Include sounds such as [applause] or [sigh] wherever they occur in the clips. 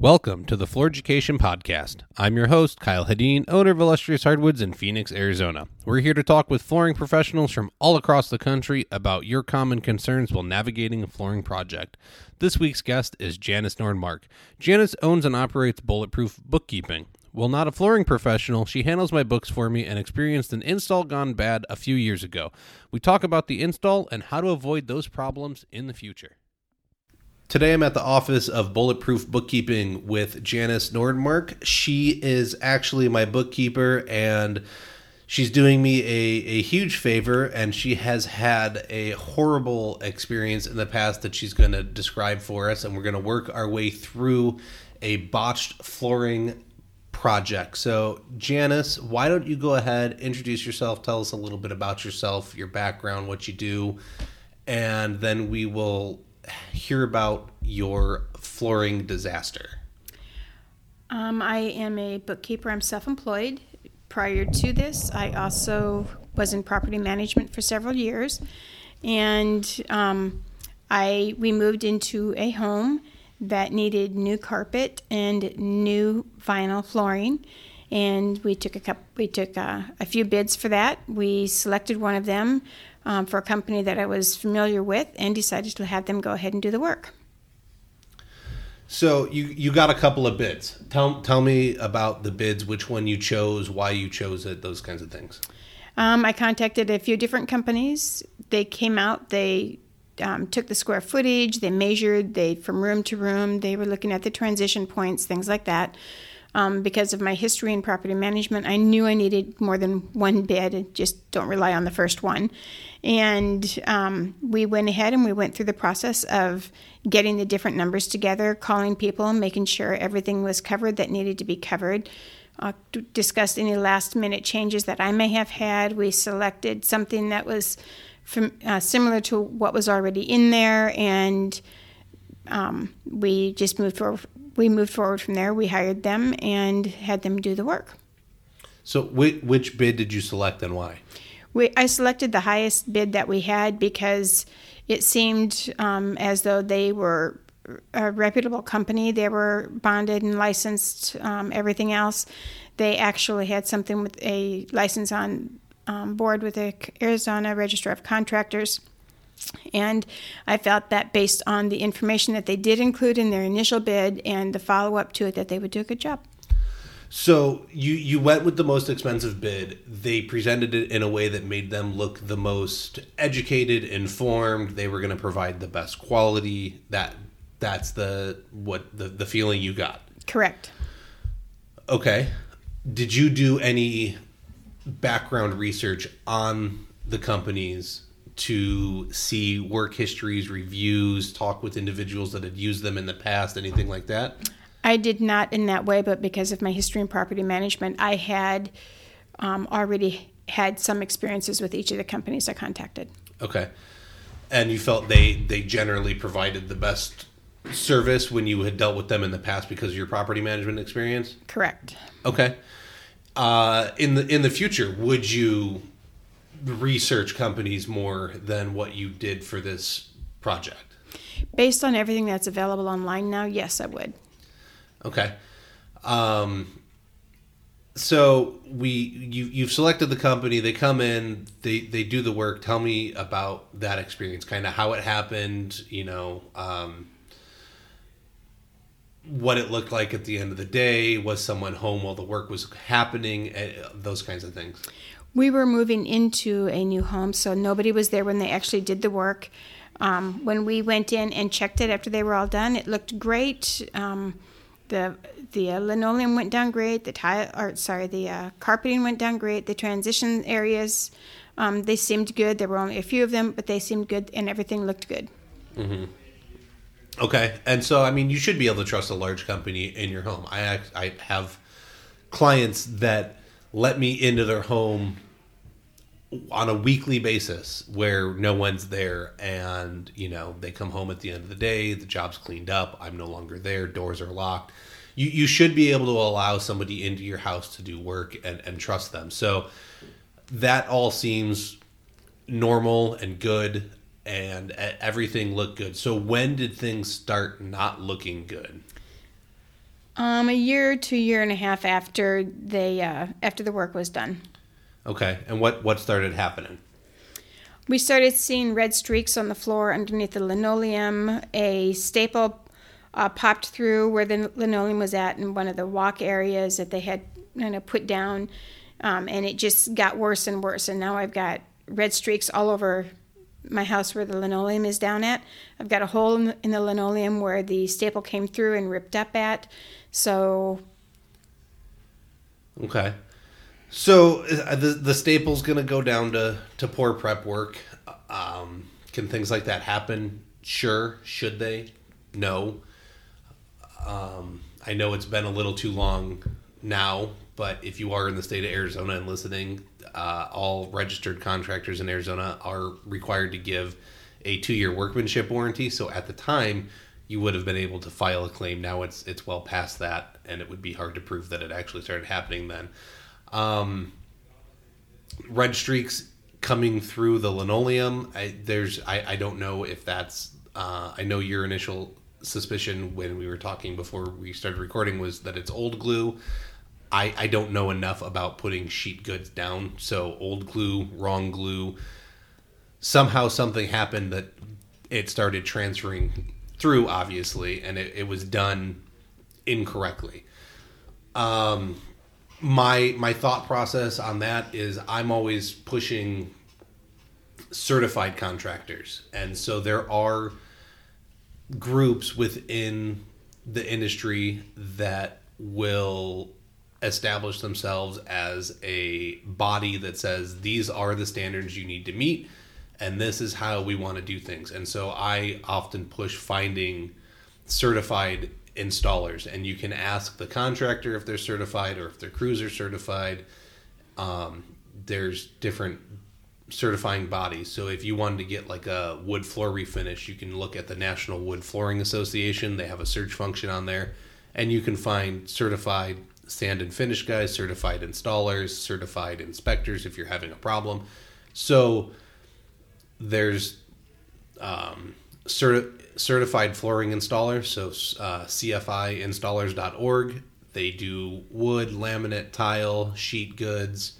Welcome to the Floor Education Podcast. I'm your host, Kyle Hedin, owner of Illustrious Hardwoods in Phoenix, Arizona. We're here to talk with flooring professionals from all across the country about your common concerns while navigating a flooring project. This week's guest is Janice Nordmark. Janice owns and operates Bulletproof Bookkeeping. While not a flooring professional, she handles my books for me and experienced an install gone bad a few years ago. We talk about the install and how to avoid those problems in the future. Today I'm at the office of Bulletproof Bookkeeping with Janice Nordmark. She is actually my bookkeeper and she's doing me a, a huge favor and she has had a horrible experience in the past that she's going to describe for us and we're going to work our way through a botched flooring project. So, Janice, why don't you go ahead, introduce yourself, tell us a little bit about yourself, your background, what you do, and then we will hear about your flooring disaster? Um, I am a bookkeeper. I'm self employed. Prior to this, I also was in property management for several years. And um, I we moved into a home that needed new carpet and new vinyl flooring. And we took a cup, we took a, a few bids for that. We selected one of them um, for a company that I was familiar with and decided to have them go ahead and do the work. So you you got a couple of bids. Tell tell me about the bids. Which one you chose, why you chose it, those kinds of things. Um, I contacted a few different companies. They came out. They um, took the square footage. They measured. They from room to room. They were looking at the transition points, things like that. Um, because of my history in property management, I knew I needed more than one bid. Just don't rely on the first one. And um, we went ahead and we went through the process of getting the different numbers together, calling people, making sure everything was covered that needed to be covered. Uh, discussed any last minute changes that I may have had. We selected something that was from, uh, similar to what was already in there, and um, we just moved forward. We moved forward from there. We hired them and had them do the work. So, which, which bid did you select and why? We, I selected the highest bid that we had because it seemed um, as though they were a reputable company. They were bonded and licensed, um, everything else. They actually had something with a license on um, board with the Arizona Register of Contractors. And I felt that based on the information that they did include in their initial bid and the follow up to it, that they would do a good job. So you you went with the most expensive bid. They presented it in a way that made them look the most educated, informed. They were going to provide the best quality. That that's the what the the feeling you got. Correct. Okay. Did you do any background research on the companies to see work histories, reviews, talk with individuals that had used them in the past, anything like that? I did not in that way, but because of my history in property management, I had um, already had some experiences with each of the companies I contacted. Okay, and you felt they they generally provided the best service when you had dealt with them in the past because of your property management experience. Correct. Okay. Uh, in the in the future, would you research companies more than what you did for this project? Based on everything that's available online now, yes, I would. Okay. Um, so we you you've selected the company. They come in. They they do the work. Tell me about that experience. Kind of how it happened. You know. Um, what it looked like at the end of the day was someone home while the work was happening eh, those kinds of things we were moving into a new home so nobody was there when they actually did the work um, when we went in and checked it after they were all done it looked great um, the the uh, linoleum went down great. The tile, or sorry, the uh, carpeting went down great. The transition areas, um, they seemed good. There were only a few of them, but they seemed good, and everything looked good. Mm-hmm. Okay, and so I mean, you should be able to trust a large company in your home. I I have clients that let me into their home on a weekly basis where no one's there and you know they come home at the end of the day the job's cleaned up i'm no longer there doors are locked. You, you should be able to allow somebody into your house to do work and, and trust them. So that all seems normal and good and everything looked good. So when did things start not looking good? Um, a year to year and a half after they uh, after the work was done. Okay, and what what started happening? We started seeing red streaks on the floor underneath the linoleum. A staple uh, popped through where the linoleum was at in one of the walk areas that they had kind of put down, um, and it just got worse and worse. And now I've got red streaks all over my house where the linoleum is down at. I've got a hole in the, in the linoleum where the staple came through and ripped up at. So Okay. So uh, the the staple's going to go down to to poor prep work. Um, can things like that happen? Sure. Should they? No. Um, I know it's been a little too long now, but if you are in the state of Arizona and listening, uh, all registered contractors in Arizona are required to give a two-year workmanship warranty. So at the time, you would have been able to file a claim. Now it's it's well past that, and it would be hard to prove that it actually started happening then. Um, red streaks coming through the linoleum. I, there's I, I don't know if that's. Uh, I know your initial suspicion when we were talking before we started recording was that it's old glue. I, I don't know enough about putting sheet goods down. So old glue, wrong glue. Somehow something happened that it started transferring through, obviously, and it, it was done incorrectly. Um, my my thought process on that is I'm always pushing certified contractors, and so there are groups within the industry that will establish themselves as a body that says these are the standards you need to meet and this is how we want to do things. And so I often push finding certified installers and you can ask the contractor if they're certified or if their crews are certified. Um, there's different certifying bodies. So if you wanted to get like a wood floor refinish, you can look at the National Wood Flooring Association. They have a search function on there, and you can find certified sand and finish guys, certified installers, certified inspectors if you're having a problem. So there's um, certi- certified flooring installer, so uh, CFIinstallers.org. They do wood, laminate, tile, sheet goods.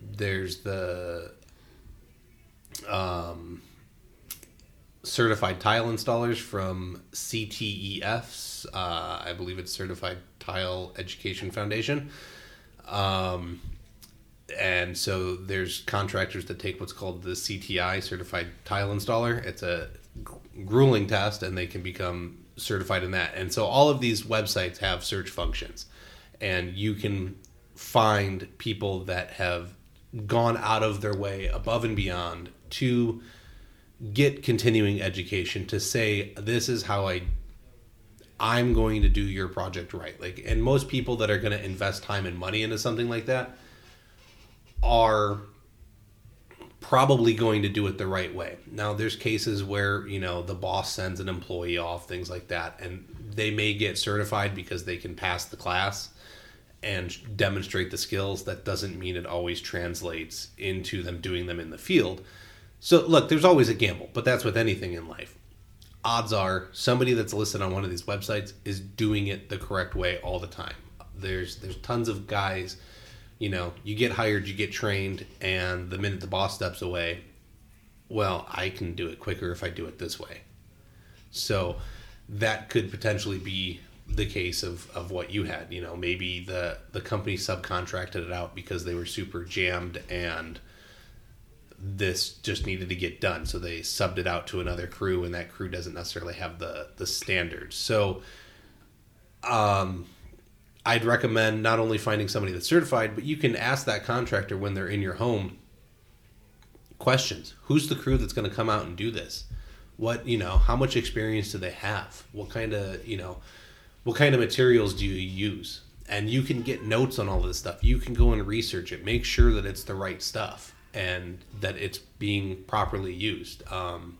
There's the um, certified tile installers from CTEFs. Uh, I believe it's Certified Tile Education Foundation. Um, and so there's contractors that take what's called the CTI Certified Tile Installer. It's a grueling test, and they can become certified in that. And so all of these websites have search functions, and you can find people that have gone out of their way above and beyond to get continuing education to say this is how I I'm going to do your project right. Like and most people that are going to invest time and money into something like that are probably going to do it the right way. Now there's cases where, you know, the boss sends an employee off, things like that, and they may get certified because they can pass the class and demonstrate the skills. That doesn't mean it always translates into them doing them in the field. So look, there's always a gamble, but that's with anything in life. Odds are somebody that's listed on one of these websites is doing it the correct way all the time. There's there's tons of guys you know, you get hired, you get trained, and the minute the boss steps away, well, I can do it quicker if I do it this way. So that could potentially be the case of, of what you had. You know, maybe the, the company subcontracted it out because they were super jammed and this just needed to get done. So they subbed it out to another crew and that crew doesn't necessarily have the, the standards. So um I'd recommend not only finding somebody that's certified, but you can ask that contractor when they're in your home questions. Who's the crew that's going to come out and do this? What, you know, how much experience do they have? What kind of, you know, what kind of materials do you use? And you can get notes on all this stuff. You can go and research it. Make sure that it's the right stuff and that it's being properly used. Um,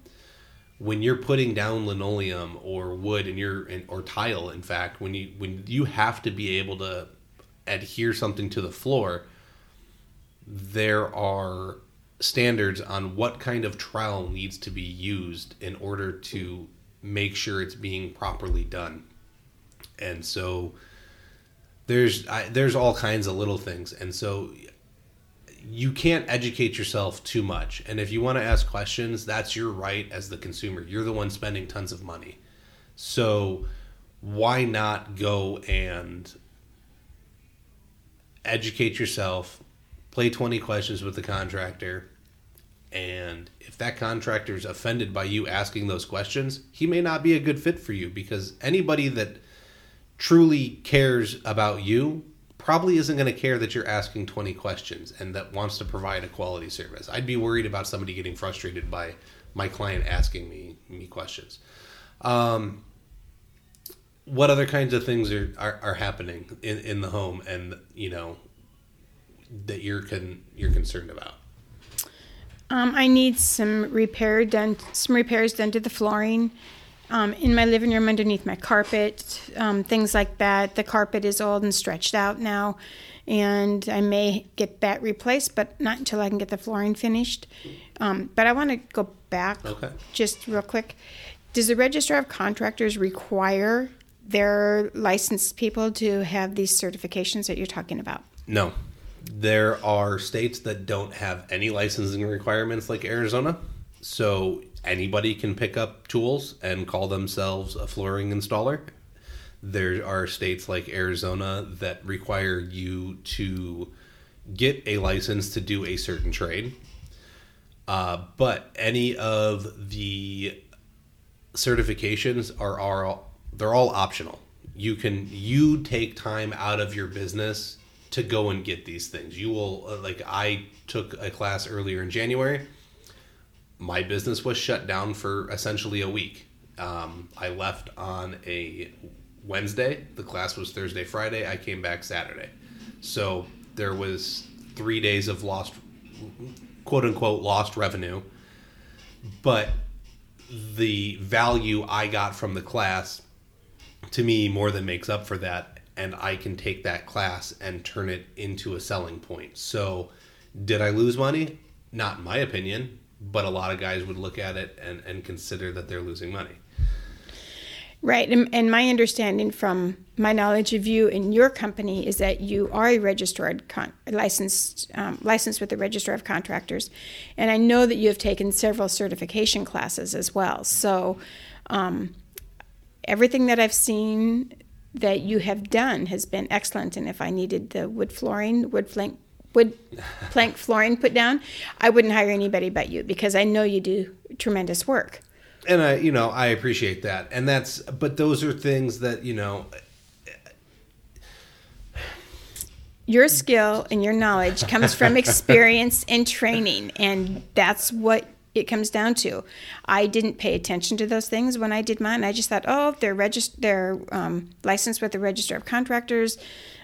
when you're putting down linoleum or wood and you're or tile in fact when you when you have to be able to adhere something to the floor there are standards on what kind of trowel needs to be used in order to make sure it's being properly done. And so there's I, there's all kinds of little things, and so you can't educate yourself too much. And if you want to ask questions, that's your right as the consumer. You're the one spending tons of money, so why not go and educate yourself, play 20 questions with the contractor, and if that contractor is offended by you asking those questions, he may not be a good fit for you because anybody that truly cares about you probably isn't going to care that you're asking 20 questions and that wants to provide a quality service. I'd be worried about somebody getting frustrated by my client asking me me questions. Um, what other kinds of things are, are, are happening in, in the home and you know that you're con, you're concerned about? Um, I need some repair done, some repairs done to the flooring. Um, in my living room underneath my carpet, um, things like that. The carpet is old and stretched out now, and I may get that replaced, but not until I can get the flooring finished. Um, but I want to go back Okay. just real quick. Does the Registrar of Contractors require their licensed people to have these certifications that you're talking about? No. There are states that don't have any licensing requirements like Arizona. So anybody can pick up tools and call themselves a flooring installer. There are states like Arizona that require you to get a license to do a certain trade. Uh, but any of the certifications are, are they're all optional. You can you take time out of your business to go and get these things. You will uh, like I took a class earlier in January. My business was shut down for essentially a week. Um, I left on a Wednesday. The class was Thursday, Friday. I came back Saturday. So there was three days of lost, quote unquote, lost revenue. But the value I got from the class to me more than makes up for that and I can take that class and turn it into a selling point. So, did I lose money? Not in my opinion, but a lot of guys would look at it and, and consider that they're losing money. Right, and, and my understanding from my knowledge of you and your company is that you are a registered con- licensed um, licensed with the Register of Contractors, and I know that you have taken several certification classes as well. So, um, everything that I've seen that you have done has been excellent. And if I needed the wood flooring, wood plank, wood plank flooring put down, I wouldn't hire anybody but you because I know you do tremendous work. And I, you know, I appreciate that. And that's, but those are things that, you know, your skill and your knowledge comes from [laughs] experience and training and that's what it comes down to i didn't pay attention to those things when i did mine i just thought oh they're regist- they're um, licensed with the register of contractors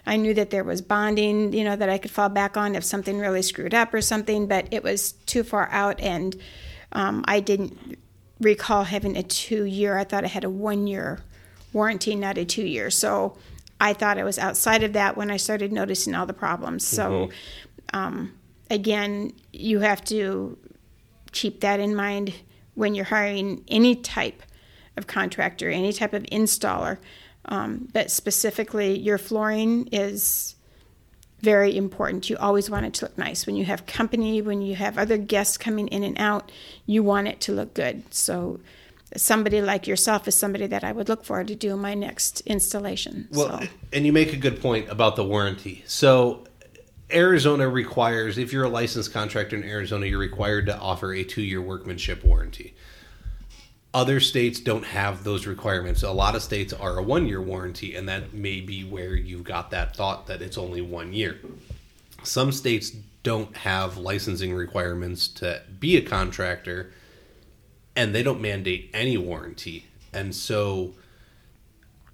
i knew that there was bonding you know that i could fall back on if something really screwed up or something but it was too far out and um, i didn't recall having a two year i thought i had a one year warranty not a two year so I thought I was outside of that when I started noticing all the problems. So, um, again, you have to keep that in mind when you're hiring any type of contractor, any type of installer. Um, but specifically, your flooring is very important. You always want it to look nice. When you have company, when you have other guests coming in and out, you want it to look good. So, somebody like yourself is somebody that I would look for to do my next installation. Well, so. and you make a good point about the warranty. So, Arizona requires, if you're a licensed contractor in Arizona, you're required to offer a two year workmanship warranty. Other states don't have those requirements. A lot of states are a one year warranty, and that may be where you've got that thought that it's only one year. Some states don't have licensing requirements to be a contractor and they don't mandate any warranty. And so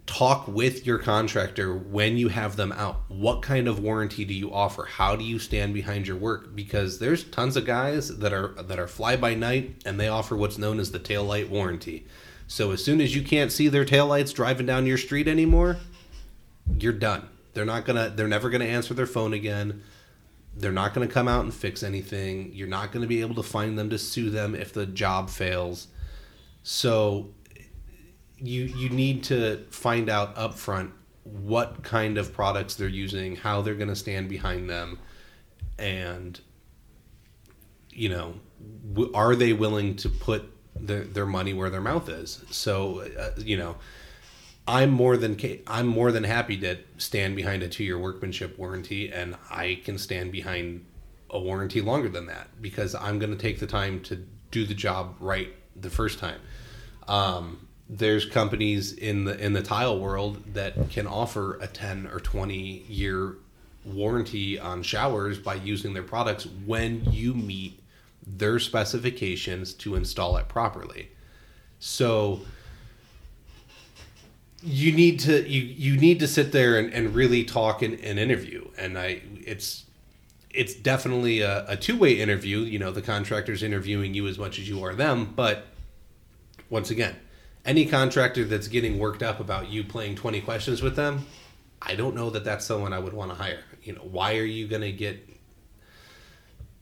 talk with your contractor when you have them out. What kind of warranty do you offer? How do you stand behind your work? Because there's tons of guys that are that are fly by night and they offer what's known as the tail light warranty. So as soon as you can't see their tail lights driving down your street anymore, you're done. They're not gonna they're never gonna answer their phone again. They're not to come out and fix anything. You're not to be able to find them to sue them if the job fails. So you you need to find out upfront what kind of products they're using, how they're going to stand behind them, and you know, w- are they willing to put their their money where their mouth is? So, uh, you know, I'm more than I'm more than happy to stand behind a two year workmanship warranty, and I can stand behind a warranty longer than that because I'm going to take the time to do the job right the first time. Um, there's companies in the in the tile world that can offer a 10 or 20 year warranty on showers by using their products when you meet their specifications to install it properly. So you need to you you need to sit there and, and really talk in an interview. And I it's it's definitely a, a two-way interview. You know the contractor's interviewing you as much as you are them. But once again any contractor that's getting worked up about you playing 20 questions with them i don't know that that's someone i would want to hire. You know why are you going to get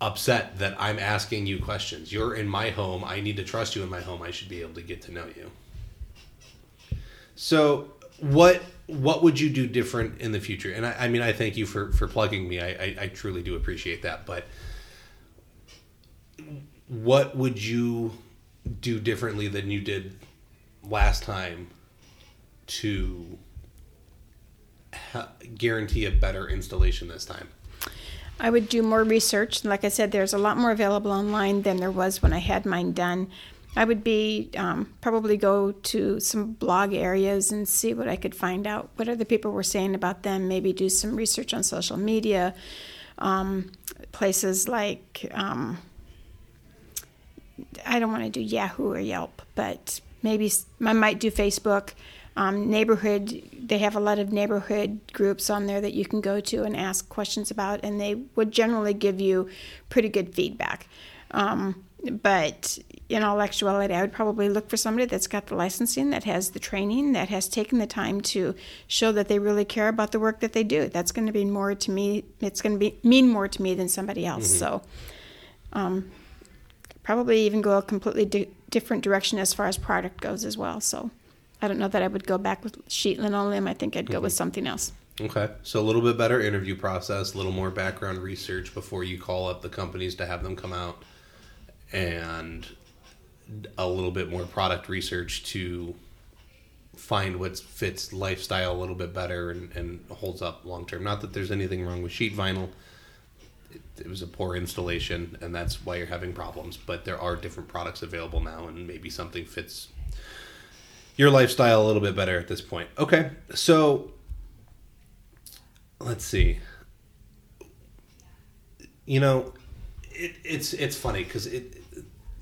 upset that i'm asking you questions? You're in my home. I need to trust you in my home. I should be able to get to know you. So what what would you do different in the future? And i, I mean i thank you for for plugging me. I, I i truly do appreciate that but what would you do differently than you did last time to ha- guarantee a better installation this time? I would do more research. Like I said, there's a lot more available online than there was when I had mine done. I would be um, probably go to some blog areas and see what I could find out, what other people were saying about them. Maybe do some research on social media, um, places like um, I don't want to do Yahoo or Yelp, but maybe I might do Facebook. Um, neighborhood, they have a lot of neighborhood groups on there that you can go to and ask questions about, and they would generally give you pretty good feedback. Um, but in all actuality, I would probably look for somebody that's got the licensing, that has the training, that has taken the time to show that they really care about the work that they do. That's going to be more to me. It's going to be mean more to me than somebody else. Mm-hmm. So, um, probably even go a completely di- different direction as far as product goes as well. So I don't know that I would go back with sheet linoleum. I think I'd go mm-hmm. with something else. Okay. So a little bit better interview process, a little more background research before you call up the companies to have them come out, and a little bit more product research to find what fits lifestyle a little bit better and, and holds up long term. Not that there's anything wrong with sheet vinyl it, was a poor installation, and that's why you're having problems. But there are different products available now, and maybe something fits your lifestyle a little bit better at this point. Okay, so let's see. You know, it, it's it's funny because it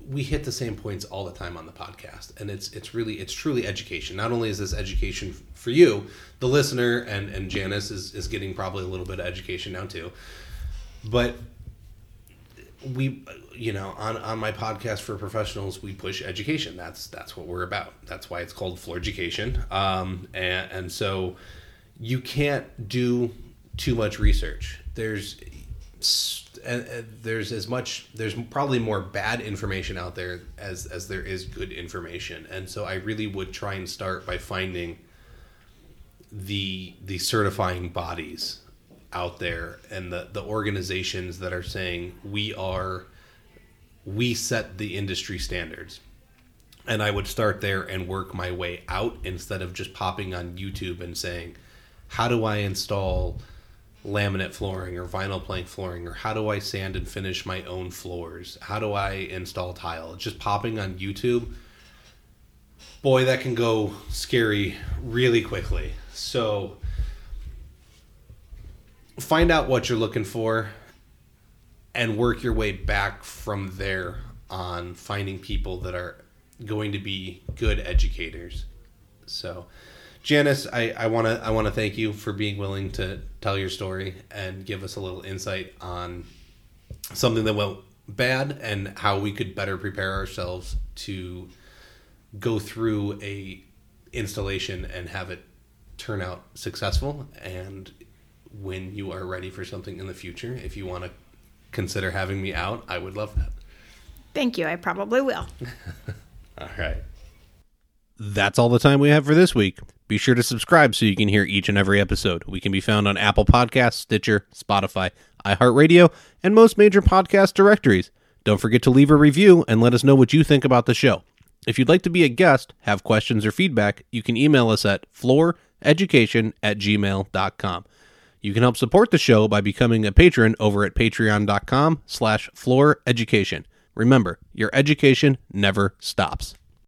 we hit the same points all the time on the podcast and it's it's really it's truly education not only is this education for you the listener and and janice is is getting probably a little bit of education now too but we you know on on my podcast for professionals we push education. That's that's what we're about. That's why it's called floor education. Um, and, and so you can't do too much research. There's there's as much there's probably more bad information out there as as there is good information. And so i really would try and start by finding the the certifying bodies out there and the, the organizations that are saying we are we set the industry standards. And i would start there and work my way out instead of just popping on youtube and saying how do i install laminate flooring or vinyl plank flooring? Or how do i sand and finish my own floors? How do i install tile? Just popping on youtube boy that can go scary really quickly. So find out what you're looking for and work your way back from there on finding people that are going to be good educators. So, Janice, I, I want to I want to thank you for being willing to tell your story and give us a little insight on something that went bad and how we could better prepare ourselves to go through a installation and have it turn out successful and when you are ready for something in the future. If you want to consider having me out, I would love that. Thank you. I probably will. [laughs] all right. That's all the time we have for this week. Be sure to subscribe so you can hear each and every episode. We can be found on Apple Podcasts, Stitcher, Spotify, iHeartRadio, and most major podcast directories. Don't forget to leave a review and let us know what you think about the show. If you'd like to be a guest, have questions or feedback, you can email us at flooreducation at gmail.com. You can help support the show by becoming a patron over at patreon.com slash flooreducation. Remember, your education never stops.